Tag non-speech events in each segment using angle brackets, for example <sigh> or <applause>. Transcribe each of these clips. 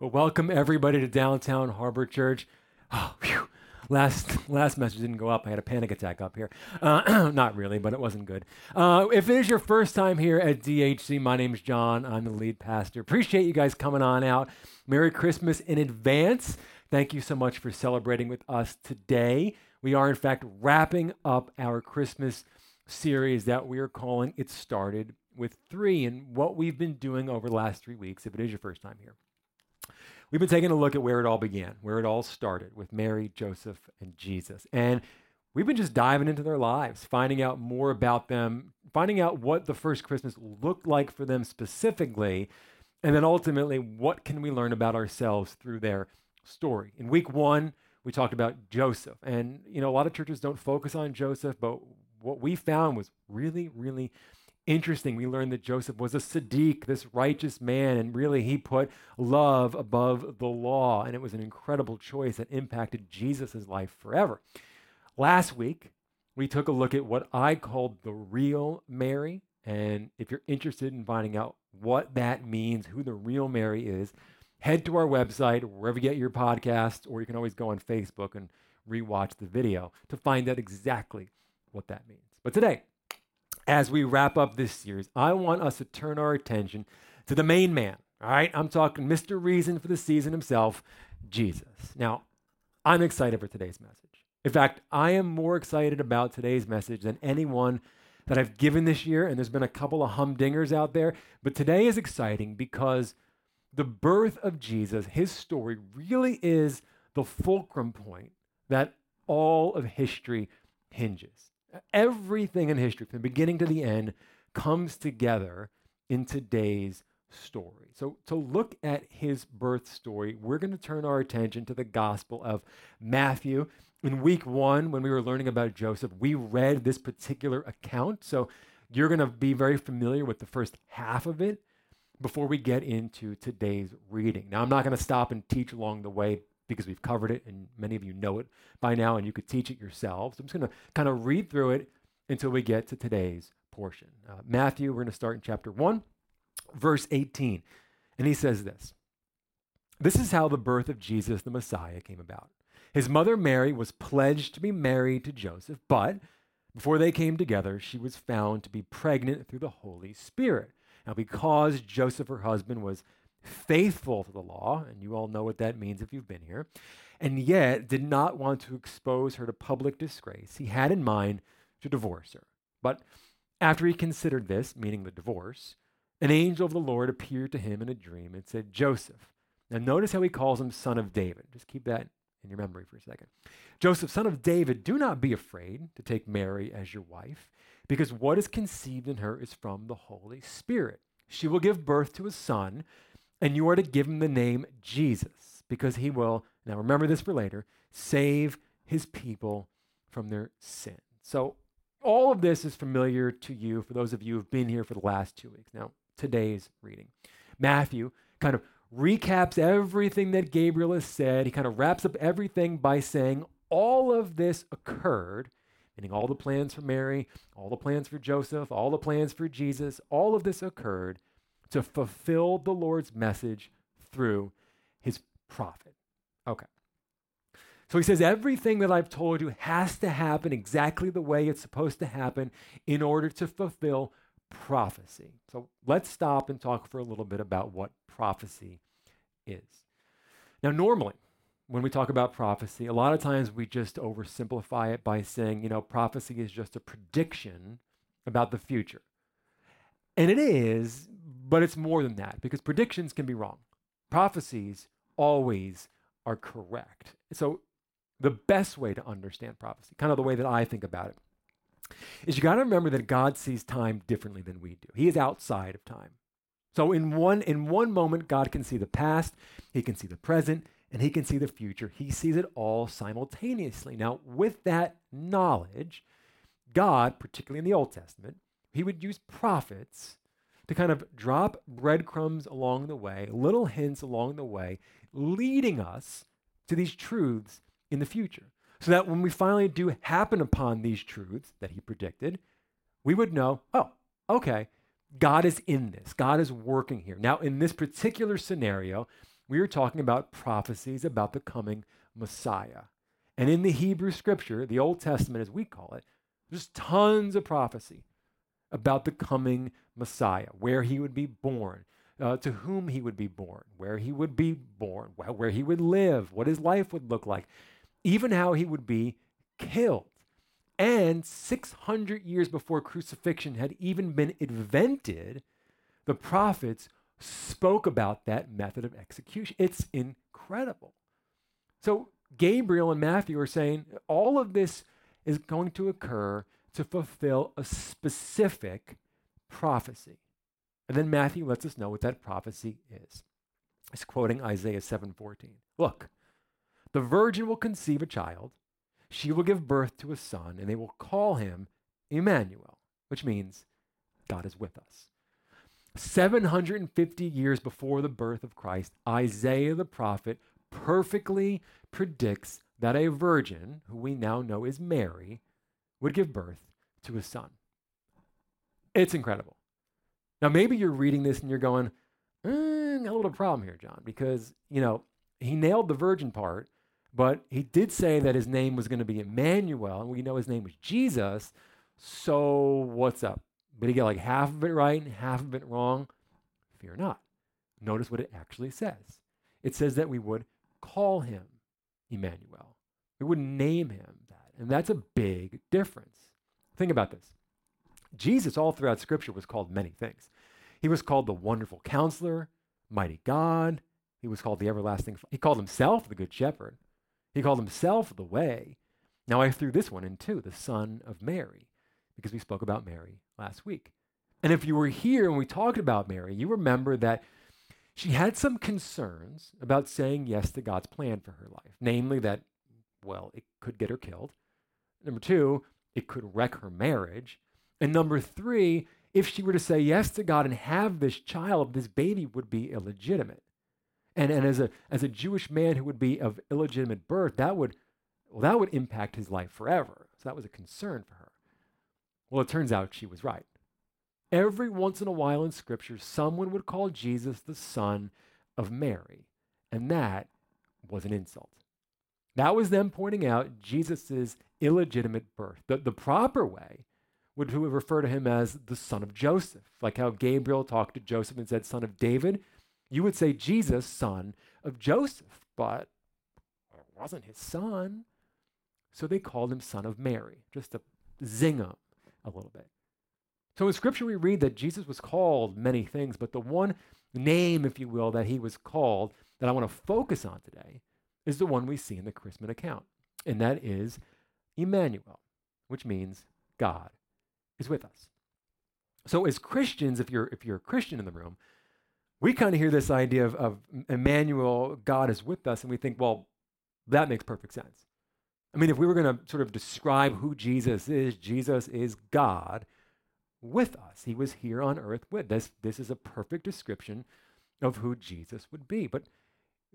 Well, welcome everybody to downtown Harbor Church. Oh, phew. Last last message didn't go up. I had a panic attack up here. Uh, <clears throat> not really, but it wasn't good. Uh, if it is your first time here at DHC, my name is John. I'm the lead pastor. Appreciate you guys coming on out. Merry Christmas in advance. Thank you so much for celebrating with us today. We are, in fact, wrapping up our Christmas series that we are calling It Started with Three, and what we've been doing over the last three weeks, if it is your first time here. We've been taking a look at where it all began, where it all started with Mary, Joseph, and Jesus. And we've been just diving into their lives, finding out more about them, finding out what the first Christmas looked like for them specifically, and then ultimately, what can we learn about ourselves through their story? In week one, we talked about Joseph. And, you know, a lot of churches don't focus on Joseph, but what we found was really, really interesting. We learned that Joseph was a tzaddik, this righteous man, and really he put love above the law. And it was an incredible choice that impacted Jesus' life forever. Last week, we took a look at what I called the real Mary. And if you're interested in finding out what that means, who the real Mary is, head to our website, wherever you get your podcasts, or you can always go on Facebook and rewatch the video to find out exactly what that means. But today, as we wrap up this series, I want us to turn our attention to the main man. All right, I'm talking Mr. Reason for the season himself, Jesus. Now, I'm excited for today's message. In fact, I am more excited about today's message than anyone that I've given this year, and there's been a couple of humdingers out there. But today is exciting because the birth of Jesus, his story, really is the fulcrum point that all of history hinges. Everything in history, from the beginning to the end, comes together in today's story. So, to look at his birth story, we're going to turn our attention to the Gospel of Matthew. In week one, when we were learning about Joseph, we read this particular account. So, you're going to be very familiar with the first half of it before we get into today's reading. Now, I'm not going to stop and teach along the way because we've covered it and many of you know it by now and you could teach it yourselves. I'm just going to kind of read through it until we get to today's portion. Uh, Matthew, we're going to start in chapter 1, verse 18. And he says this This is how the birth of Jesus the Messiah came about. His mother Mary was pledged to be married to Joseph, but before they came together, she was found to be pregnant through the Holy Spirit. Now, because Joseph, her husband, was faithful to the law, and you all know what that means if you've been here, and yet did not want to expose her to public disgrace, he had in mind to divorce her. But after he considered this, meaning the divorce, an angel of the Lord appeared to him in a dream and said, Joseph. Now, notice how he calls him son of David. Just keep that in your memory for a second. Joseph, son of David, do not be afraid to take Mary as your wife, because what is conceived in her is from the Holy Spirit. She will give birth to a son and you are to give him the name Jesus because he will, now remember this for later, save his people from their sin. So, all of this is familiar to you for those of you who've been here for the last two weeks. Now, today's reading. Matthew kind of recaps everything that Gabriel has said. He kind of wraps up everything by saying all of this occurred, meaning all the plans for Mary, all the plans for Joseph, all the plans for Jesus, all of this occurred to fulfill the Lord's message through his prophet. Okay. So he says, everything that I've told you has to happen exactly the way it's supposed to happen in order to fulfill prophecy. So let's stop and talk for a little bit about what prophecy is. Now, normally, when we talk about prophecy, a lot of times we just oversimplify it by saying, you know, prophecy is just a prediction about the future. And it is, but it's more than that because predictions can be wrong. Prophecies always are correct. So, the best way to understand prophecy, kind of the way that I think about it, is you got to remember that God sees time differently than we do. He is outside of time. So in one in one moment God can see the past, he can see the present, and he can see the future. He sees it all simultaneously. Now, with that knowledge, God, particularly in the Old Testament, he would use prophets to kind of drop breadcrumbs along the way, little hints along the way, leading us to these truths in the future. So that when we finally do happen upon these truths that he predicted, we would know, oh, okay, God is in this. God is working here. Now, in this particular scenario, we are talking about prophecies about the coming Messiah. And in the Hebrew scripture, the Old Testament as we call it, there's tons of prophecy about the coming Messiah, where he would be born, uh, to whom he would be born, where he would be born, where he would live, what his life would look like, even how he would be killed. And 600 years before crucifixion had even been invented, the prophets spoke about that method of execution. It's incredible. So Gabriel and Matthew are saying all of this is going to occur to fulfill a specific prophecy. And then Matthew lets us know what that prophecy is. He's quoting Isaiah 7:14. Look, the virgin will conceive a child, she will give birth to a son, and they will call him Emmanuel, which means God is with us. 750 years before the birth of Christ, Isaiah the prophet perfectly predicts that a virgin, who we now know is Mary, would give birth to a son. It's incredible. Now, maybe you're reading this and you're going, mm, a little problem here, John, because, you know, he nailed the virgin part, but he did say that his name was going to be Emmanuel, and we know his name was Jesus. So what's up? But he got like half of it right and half of it wrong. Fear not. Notice what it actually says. It says that we would call him Emmanuel. We would name him that. And that's a big difference. Think about this. Jesus, all throughout Scripture, was called many things. He was called the wonderful counselor, mighty God. He was called the everlasting. He called himself the good shepherd. He called himself the way. Now I threw this one in too, the son of Mary, because we spoke about Mary last week. And if you were here and we talked about Mary, you remember that she had some concerns about saying yes to God's plan for her life, namely that, well, it could get her killed. Number two, it could wreck her marriage. And number three, if she were to say yes to God and have this child, this baby would be illegitimate. And, and as, a, as a Jewish man who would be of illegitimate birth, that would, well, that would impact his life forever. So that was a concern for her. Well, it turns out she was right. Every once in a while in Scripture, someone would call Jesus the son of Mary, and that was an insult. That was them pointing out Jesus' illegitimate birth. The, the proper way would refer to him as the son of Joseph, like how Gabriel talked to Joseph and said, son of David. You would say Jesus, son of Joseph, but it wasn't his son. So they called him son of Mary, just to zing him a little bit. So in Scripture, we read that Jesus was called many things, but the one name, if you will, that he was called that I want to focus on today is the one we see in the Christmas account, and that is Emmanuel, which means God is with us. So as Christians, if you're if you're a Christian in the room, we kind of hear this idea of, of Emmanuel, God is with us, and we think, well, that makes perfect sense. I mean, if we were going to sort of describe who Jesus is, Jesus is God with us. He was here on earth with us. This is a perfect description of who Jesus would be. But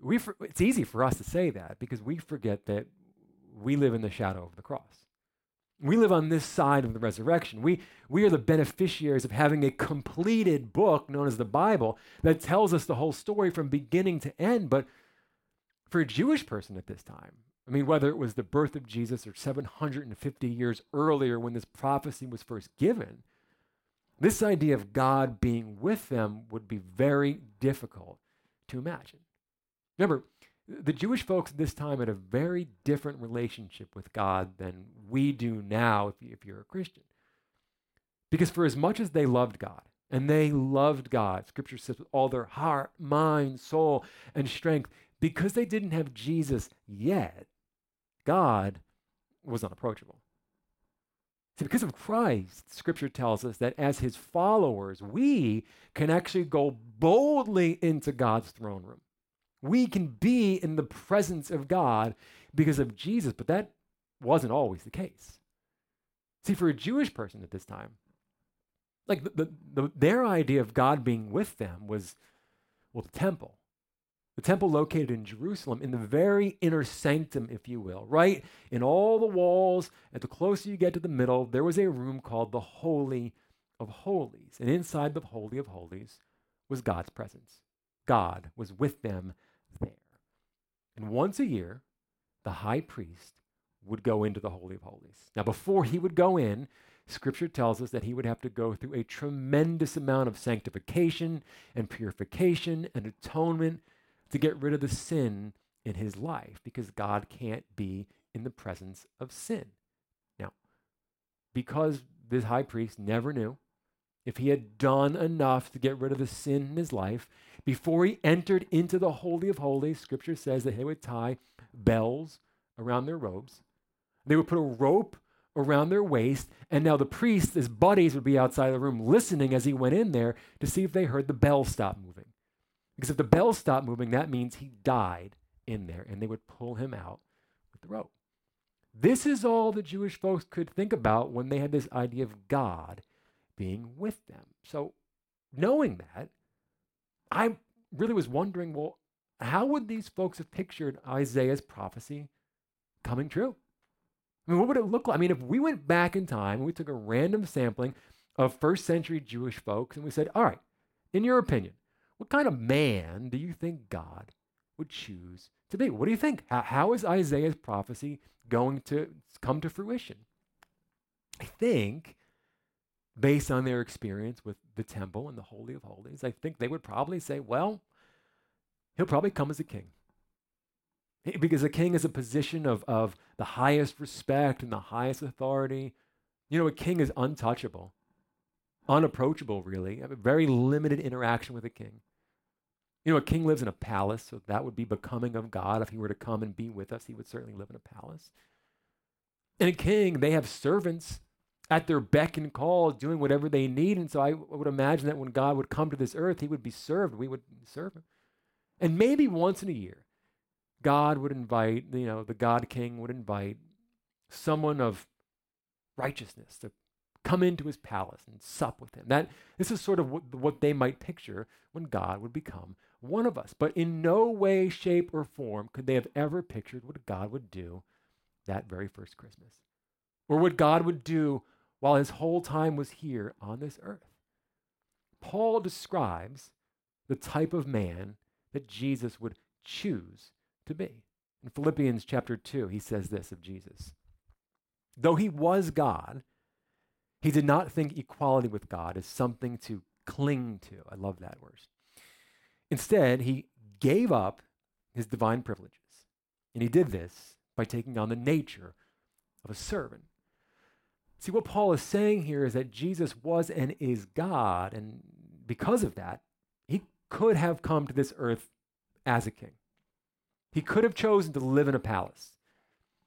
we for, it's easy for us to say that because we forget that we live in the shadow of the cross. We live on this side of the resurrection. We, we are the beneficiaries of having a completed book known as the Bible that tells us the whole story from beginning to end. But for a Jewish person at this time, I mean, whether it was the birth of Jesus or 750 years earlier when this prophecy was first given, this idea of God being with them would be very difficult to imagine. Remember, the Jewish folks at this time had a very different relationship with God than we do now if, you, if you're a Christian. Because for as much as they loved God, and they loved God, Scripture says, with all their heart, mind, soul, and strength, because they didn't have Jesus yet, God was unapproachable. See, because of Christ, Scripture tells us that as his followers, we can actually go boldly into God's throne room. We can be in the presence of God because of Jesus, but that wasn't always the case. See, for a Jewish person at this time, like the, the, the, their idea of God being with them was, well, the temple. The temple located in Jerusalem, in the very inner sanctum, if you will, right? In all the walls, and the closer you get to the middle, there was a room called the Holy of Holies. And inside the Holy of Holies was God's presence. God was with them there. And once a year, the high priest would go into the Holy of Holies. Now, before he would go in, Scripture tells us that he would have to go through a tremendous amount of sanctification and purification and atonement to get rid of the sin in his life because God can't be in the presence of sin. Now, because this high priest never knew if he had done enough to get rid of the sin in his life, before he entered into the Holy of Holies, Scripture says that he would tie bells around their robes. They would put a rope around their waist, and now the priest, his buddies, would be outside the room listening as he went in there to see if they heard the bell stop moving. Because if the bell stopped moving, that means he died in there, and they would pull him out with the rope. This is all the Jewish folks could think about when they had this idea of God being with them. So, knowing that, I really was wondering well, how would these folks have pictured Isaiah's prophecy coming true? I mean, what would it look like? I mean, if we went back in time and we took a random sampling of first century Jewish folks and we said, all right, in your opinion, what kind of man do you think God would choose to be? What do you think? How, how is Isaiah's prophecy going to come to fruition? I think, based on their experience with the temple and the Holy of Holies, I think they would probably say, well, he'll probably come as a king. Because a king is a position of, of the highest respect and the highest authority. You know, a king is untouchable, unapproachable, really. A very limited interaction with a king. You know, a king lives in a palace, so that would be becoming of God. If he were to come and be with us, he would certainly live in a palace. And a king, they have servants at their beck and call doing whatever they need. And so I would imagine that when God would come to this earth, he would be served. We would serve him. And maybe once in a year, God would invite, you know, the God King would invite someone of righteousness to come into his palace and sup with him. That this is sort of what, what they might picture when God would become one of us. But in no way, shape, or form could they have ever pictured what God would do that very first Christmas, or what God would do while his whole time was here on this earth. Paul describes the type of man that Jesus would choose to be. In Philippians chapter 2, he says this of Jesus Though he was God, he did not think equality with God as something to cling to. I love that word. Instead, he gave up his divine privileges. And he did this by taking on the nature of a servant. See, what Paul is saying here is that Jesus was and is God. And because of that, he could have come to this earth as a king. He could have chosen to live in a palace.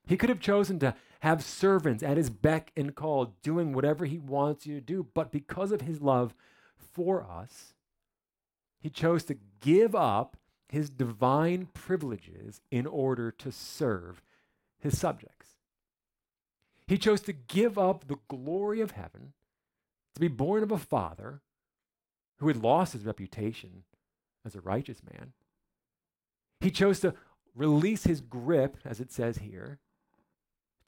He could have chosen to have servants at his beck and call, doing whatever he wants you to do. But because of his love for us, he chose to give up his divine privileges in order to serve his subjects. He chose to give up the glory of heaven, to be born of a father who had lost his reputation as a righteous man. He chose to release his grip, as it says here,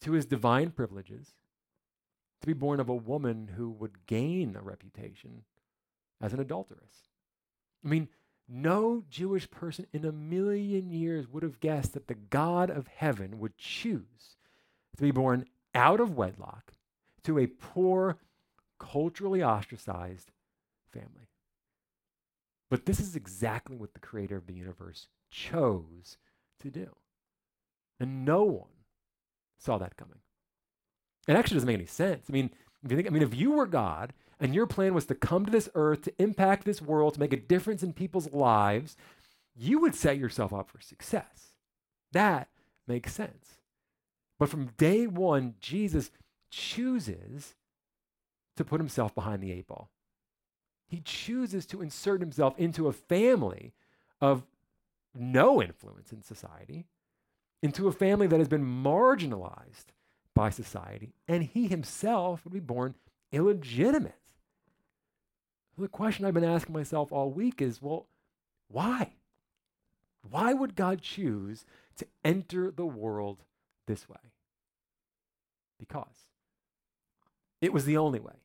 to his divine privileges, to be born of a woman who would gain a reputation as an adulteress. I mean, no Jewish person in a million years would have guessed that the God of heaven would choose to be born out of wedlock to a poor, culturally ostracized family. But this is exactly what the creator of the universe chose to do. And no one saw that coming. It actually doesn't make any sense. I mean, if you think, I mean, if you were God and your plan was to come to this earth to impact this world, to make a difference in people's lives, you would set yourself up for success. That makes sense. But from day one, Jesus chooses to put himself behind the eight ball. He chooses to insert himself into a family of no influence in society into a family that has been marginalized by society, and he himself would be born illegitimate. The question I've been asking myself all week is well, why? Why would God choose to enter the world this way? Because it was the only way.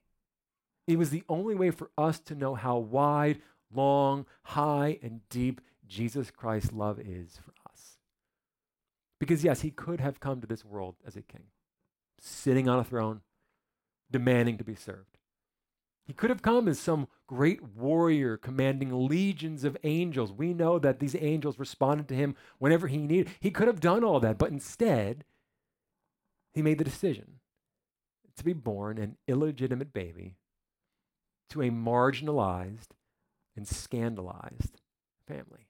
It was the only way for us to know how wide, long, high, and deep Jesus Christ's love is for us. Because, yes, he could have come to this world as a king, sitting on a throne, demanding to be served. He could have come as some great warrior commanding legions of angels. We know that these angels responded to him whenever he needed. He could have done all that, but instead, he made the decision to be born an illegitimate baby to a marginalized and scandalized family.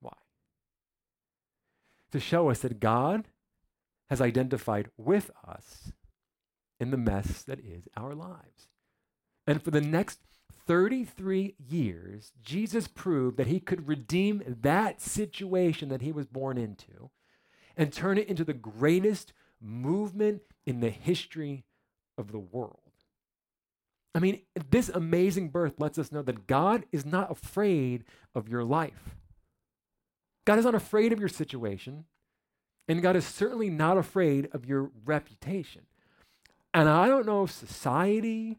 Why? To show us that God has identified with us in the mess that is our lives. And for the next 33 years, Jesus proved that he could redeem that situation that he was born into and turn it into the greatest movement in the history of the world. I mean, this amazing birth lets us know that God is not afraid of your life. God is not afraid of your situation, and God is certainly not afraid of your reputation. And I don't know if society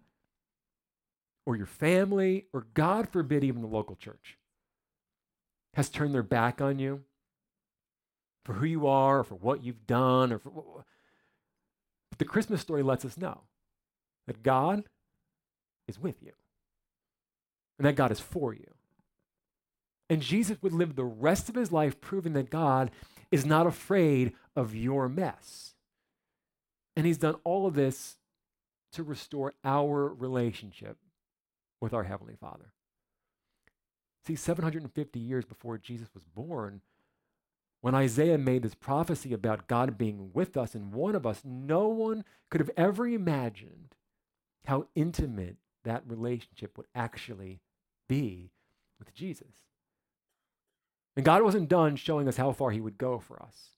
or your family, or God forbid, even the local church, has turned their back on you for who you are, or for what you've done, or for. But the Christmas story lets us know that God is with you and that God is for you. And Jesus would live the rest of his life proving that God is not afraid of your mess. And he's done all of this to restore our relationship with our Heavenly Father. See, 750 years before Jesus was born, when Isaiah made this prophecy about God being with us and one of us, no one could have ever imagined how intimate that relationship would actually be with Jesus. And God wasn't done showing us how far he would go for us.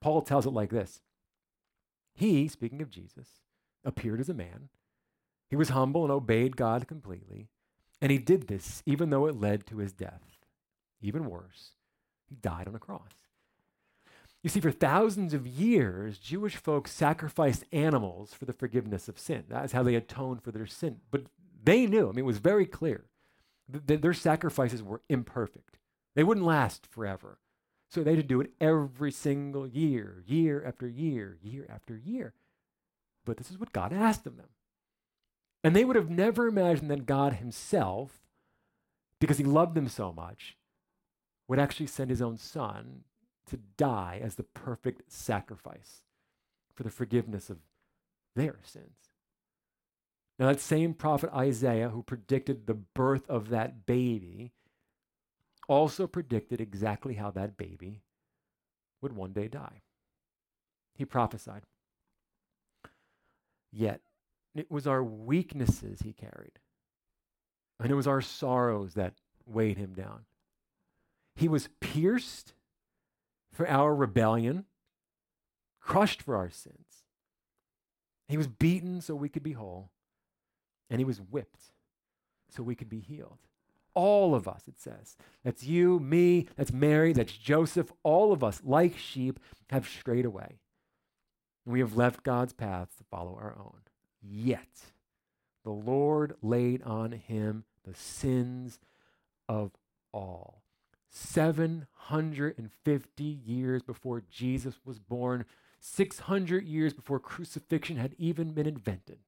Paul tells it like this He, speaking of Jesus, appeared as a man he was humble and obeyed God completely. And he did this even though it led to his death. Even worse, he died on a cross. You see, for thousands of years, Jewish folks sacrificed animals for the forgiveness of sin. That's how they atoned for their sin. But they knew, I mean, it was very clear that their sacrifices were imperfect. They wouldn't last forever. So they had to do it every single year, year after year, year after year. But this is what God asked of them. And they would have never imagined that God Himself, because He loved them so much, would actually send His own Son to die as the perfect sacrifice for the forgiveness of their sins. Now, that same prophet Isaiah, who predicted the birth of that baby, also predicted exactly how that baby would one day die. He prophesied. Yet, it was our weaknesses he carried. And it was our sorrows that weighed him down. He was pierced for our rebellion, crushed for our sins. He was beaten so we could be whole, and he was whipped so we could be healed. All of us, it says. That's you, me, that's Mary, that's Joseph. All of us, like sheep, have strayed away. And we have left God's path to follow our own. Yet the Lord laid on him the sins of all. 750 years before Jesus was born, 600 years before crucifixion had even been invented.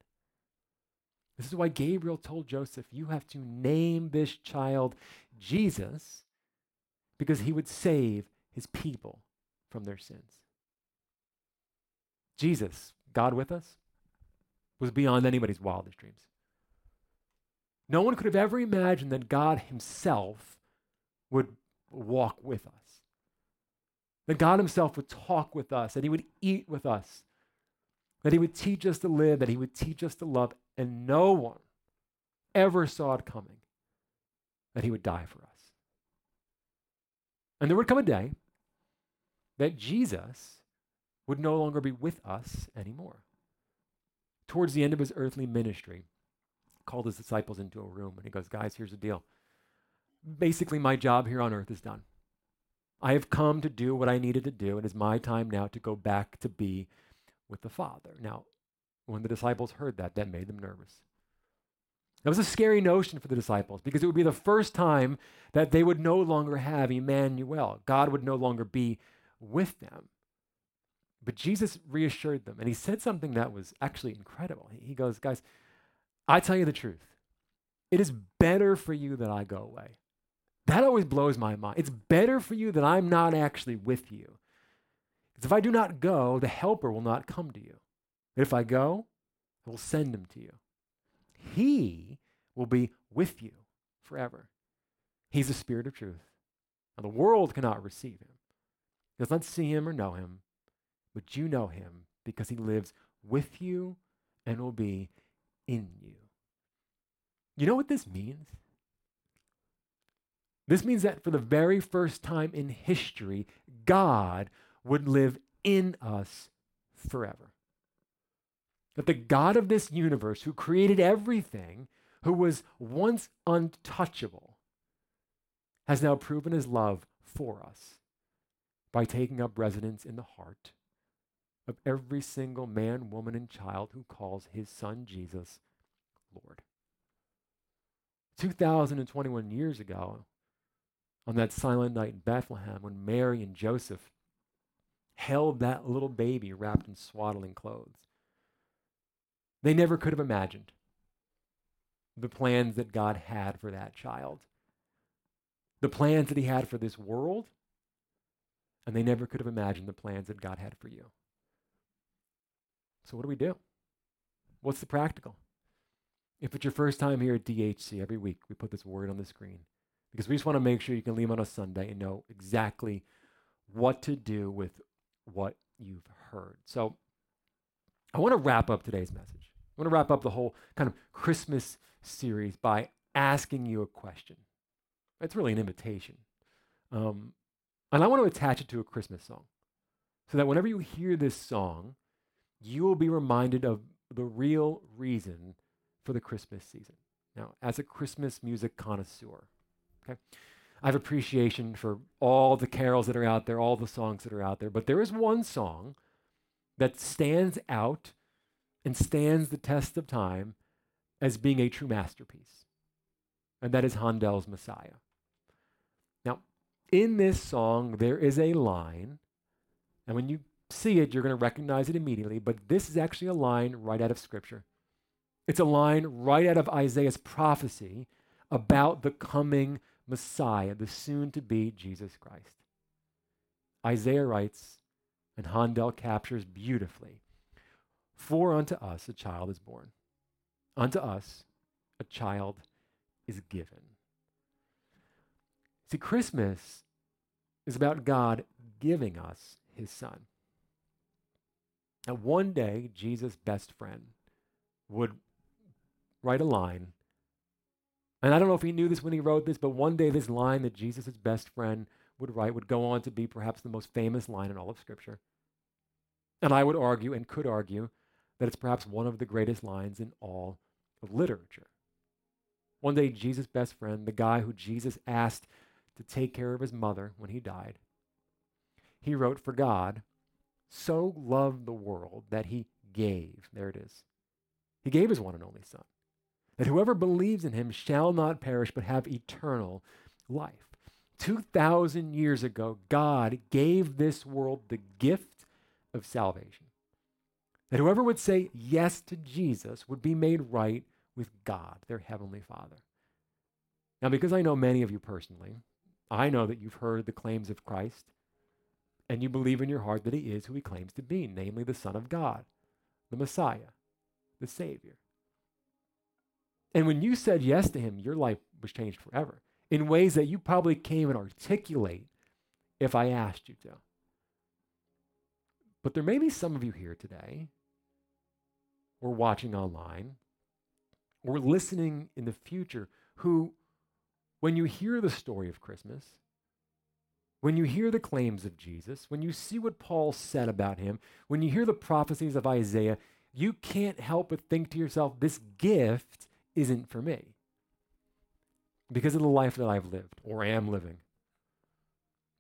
This is why Gabriel told Joseph, You have to name this child Jesus because he would save his people from their sins. Jesus, God with us, was beyond anybody's wildest dreams. No one could have ever imagined that God Himself would walk with us, that God Himself would talk with us, that He would eat with us, that He would teach us to live, that He would teach us to love, and no one ever saw it coming that He would die for us. And there would come a day that Jesus would no longer be with us anymore towards the end of his earthly ministry, called his disciples into a room and he goes, Guys, here's the deal. Basically, my job here on earth is done. I have come to do what I needed to do, and it's my time now to go back to be with the Father. Now, when the disciples heard that, that made them nervous. That was a scary notion for the disciples because it would be the first time that they would no longer have Emmanuel. God would no longer be with them. But Jesus reassured them, and he said something that was actually incredible. He goes, Guys, I tell you the truth. It is better for you that I go away. That always blows my mind. It's better for you that I'm not actually with you. Because if I do not go, the helper will not come to you. But if I go, I will send him to you. He will be with you forever. He's the Spirit of truth. Now, the world cannot receive him, It does not see him or know him, but you know him because he lives with you and will be in you. You know what this means? This means that for the very first time in history, God would live in us forever. That the God of this universe, who created everything, who was once untouchable, has now proven his love for us by taking up residence in the heart of every single man, woman, and child who calls his son Jesus Lord. 2021 years ago, on that silent night in Bethlehem, when Mary and Joseph held that little baby wrapped in swaddling clothes, they never could have imagined the plans that God had for that child, the plans that He had for this world, and they never could have imagined the plans that God had for you. So, what do we do? What's the practical? If it's your first time here at DHC, every week we put this word on the screen because we just want to make sure you can leave on a Sunday and know exactly what to do with what you've heard. So, I want to wrap up today's message. I want to wrap up the whole kind of Christmas series by asking you a question. It's really an invitation. Um, and I want to attach it to a Christmas song so that whenever you hear this song, you will be reminded of the real reason for the Christmas season. Now, as a Christmas music connoisseur, okay, I have appreciation for all the carols that are out there, all the songs that are out there, but there is one song that stands out and stands the test of time as being a true masterpiece, and that is Handel's Messiah. Now, in this song, there is a line, and when you see it, you're going to recognize it immediately. But this is actually a line right out of Scripture. It's a line right out of Isaiah's prophecy about the coming Messiah, the soon to be Jesus Christ. Isaiah writes, and Handel captures beautifully For unto us a child is born, unto us a child is given. See, Christmas is about God giving us his son. And one day, Jesus' best friend would write a line. And I don't know if he knew this when he wrote this, but one day this line that Jesus' best friend would write would go on to be perhaps the most famous line in all of Scripture. And I would argue and could argue that it's perhaps one of the greatest lines in all of literature. One day, Jesus' best friend, the guy who Jesus asked to take care of his mother when he died, he wrote, For God so loved the world that he gave. There it is. He gave his one and only Son, that whoever believes in him shall not perish but have eternal life. 2,000 years ago, God gave this world the gift of salvation. That whoever would say yes to Jesus would be made right with God, their Heavenly Father. Now, because I know many of you personally, I know that you've heard the claims of Christ and you believe in your heart that he is who he claims to be, namely the Son of God, the Messiah, the Savior. And when you said yes to him, your life was changed forever in ways that you probably can't even articulate if I asked you to. But there may be some of you here today, or watching online, or listening in the future, who, when you hear the story of Christmas, when you hear the claims of Jesus, when you see what Paul said about him, when you hear the prophecies of Isaiah, you can't help but think to yourself, this gift isn't for me because of the life that I've lived or am living,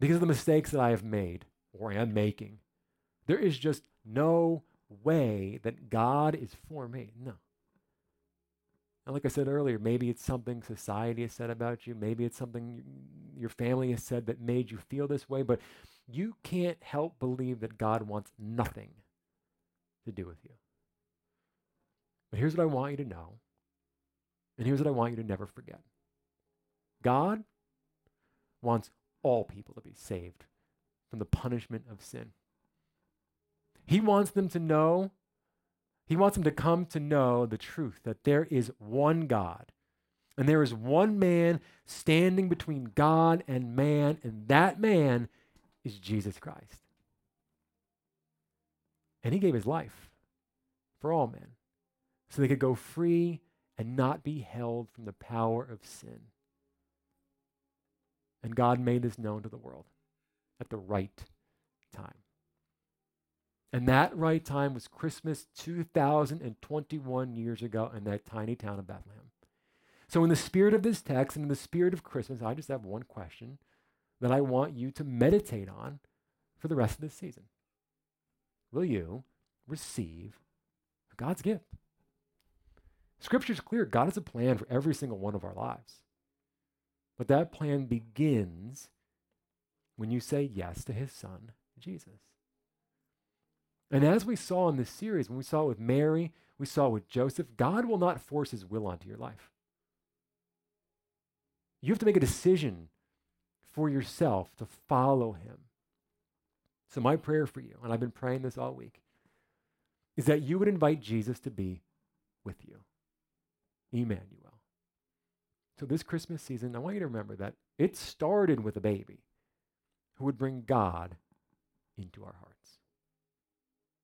because of the mistakes that I have made or am making. There is just no way that God is for me. No. And like I said earlier, maybe it's something society has said about you. Maybe it's something your family has said that made you feel this way. But you can't help believe that God wants nothing to do with you. But here's what I want you to know. And here's what I want you to never forget God wants all people to be saved from the punishment of sin. He wants them to know, he wants them to come to know the truth that there is one God. And there is one man standing between God and man, and that man is Jesus Christ. And he gave his life for all men so they could go free and not be held from the power of sin. And God made this known to the world at the right time. And that right time was Christmas 2021 years ago in that tiny town of Bethlehem. So, in the spirit of this text and in the spirit of Christmas, I just have one question that I want you to meditate on for the rest of this season. Will you receive God's gift? Scripture is clear God has a plan for every single one of our lives. But that plan begins when you say yes to his son, Jesus. And as we saw in this series, when we saw it with Mary, we saw it with Joseph, God will not force his will onto your life. You have to make a decision for yourself to follow him. So, my prayer for you, and I've been praying this all week, is that you would invite Jesus to be with you. Emmanuel. So, this Christmas season, I want you to remember that it started with a baby who would bring God into our hearts.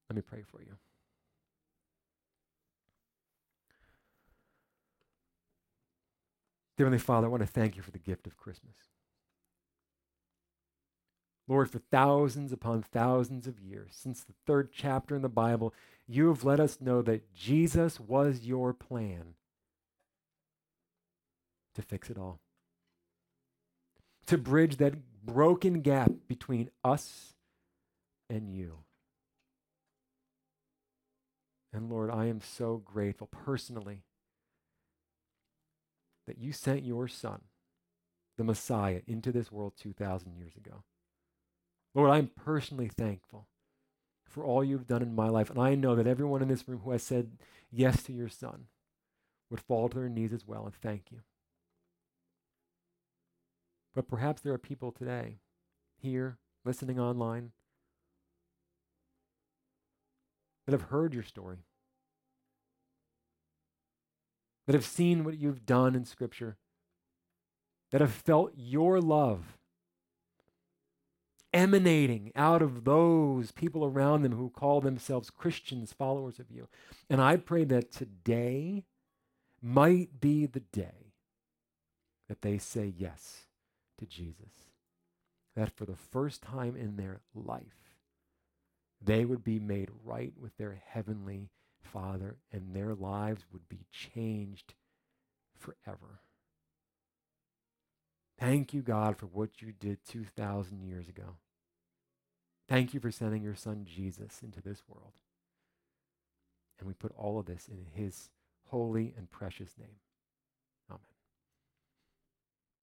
Let me pray for you. Heavenly Father, I want to thank you for the gift of Christmas. Lord, for thousands upon thousands of years, since the third chapter in the Bible, you have let us know that Jesus was your plan to fix it all. To bridge that broken gap between us and you. And Lord, I am so grateful personally that you sent your Son, the Messiah, into this world 2,000 years ago. Lord, I'm personally thankful for all you've done in my life. And I know that everyone in this room who has said yes to your Son would fall to their knees as well and thank you. But perhaps there are people today, here, listening online, that have heard your story, that have seen what you've done in Scripture, that have felt your love emanating out of those people around them who call themselves Christians, followers of you. And I pray that today might be the day that they say yes to Jesus. That for the first time in their life, they would be made right with their heavenly Father and their lives would be changed forever. Thank you, God, for what you did 2,000 years ago. Thank you for sending your son Jesus into this world. And we put all of this in his holy and precious name.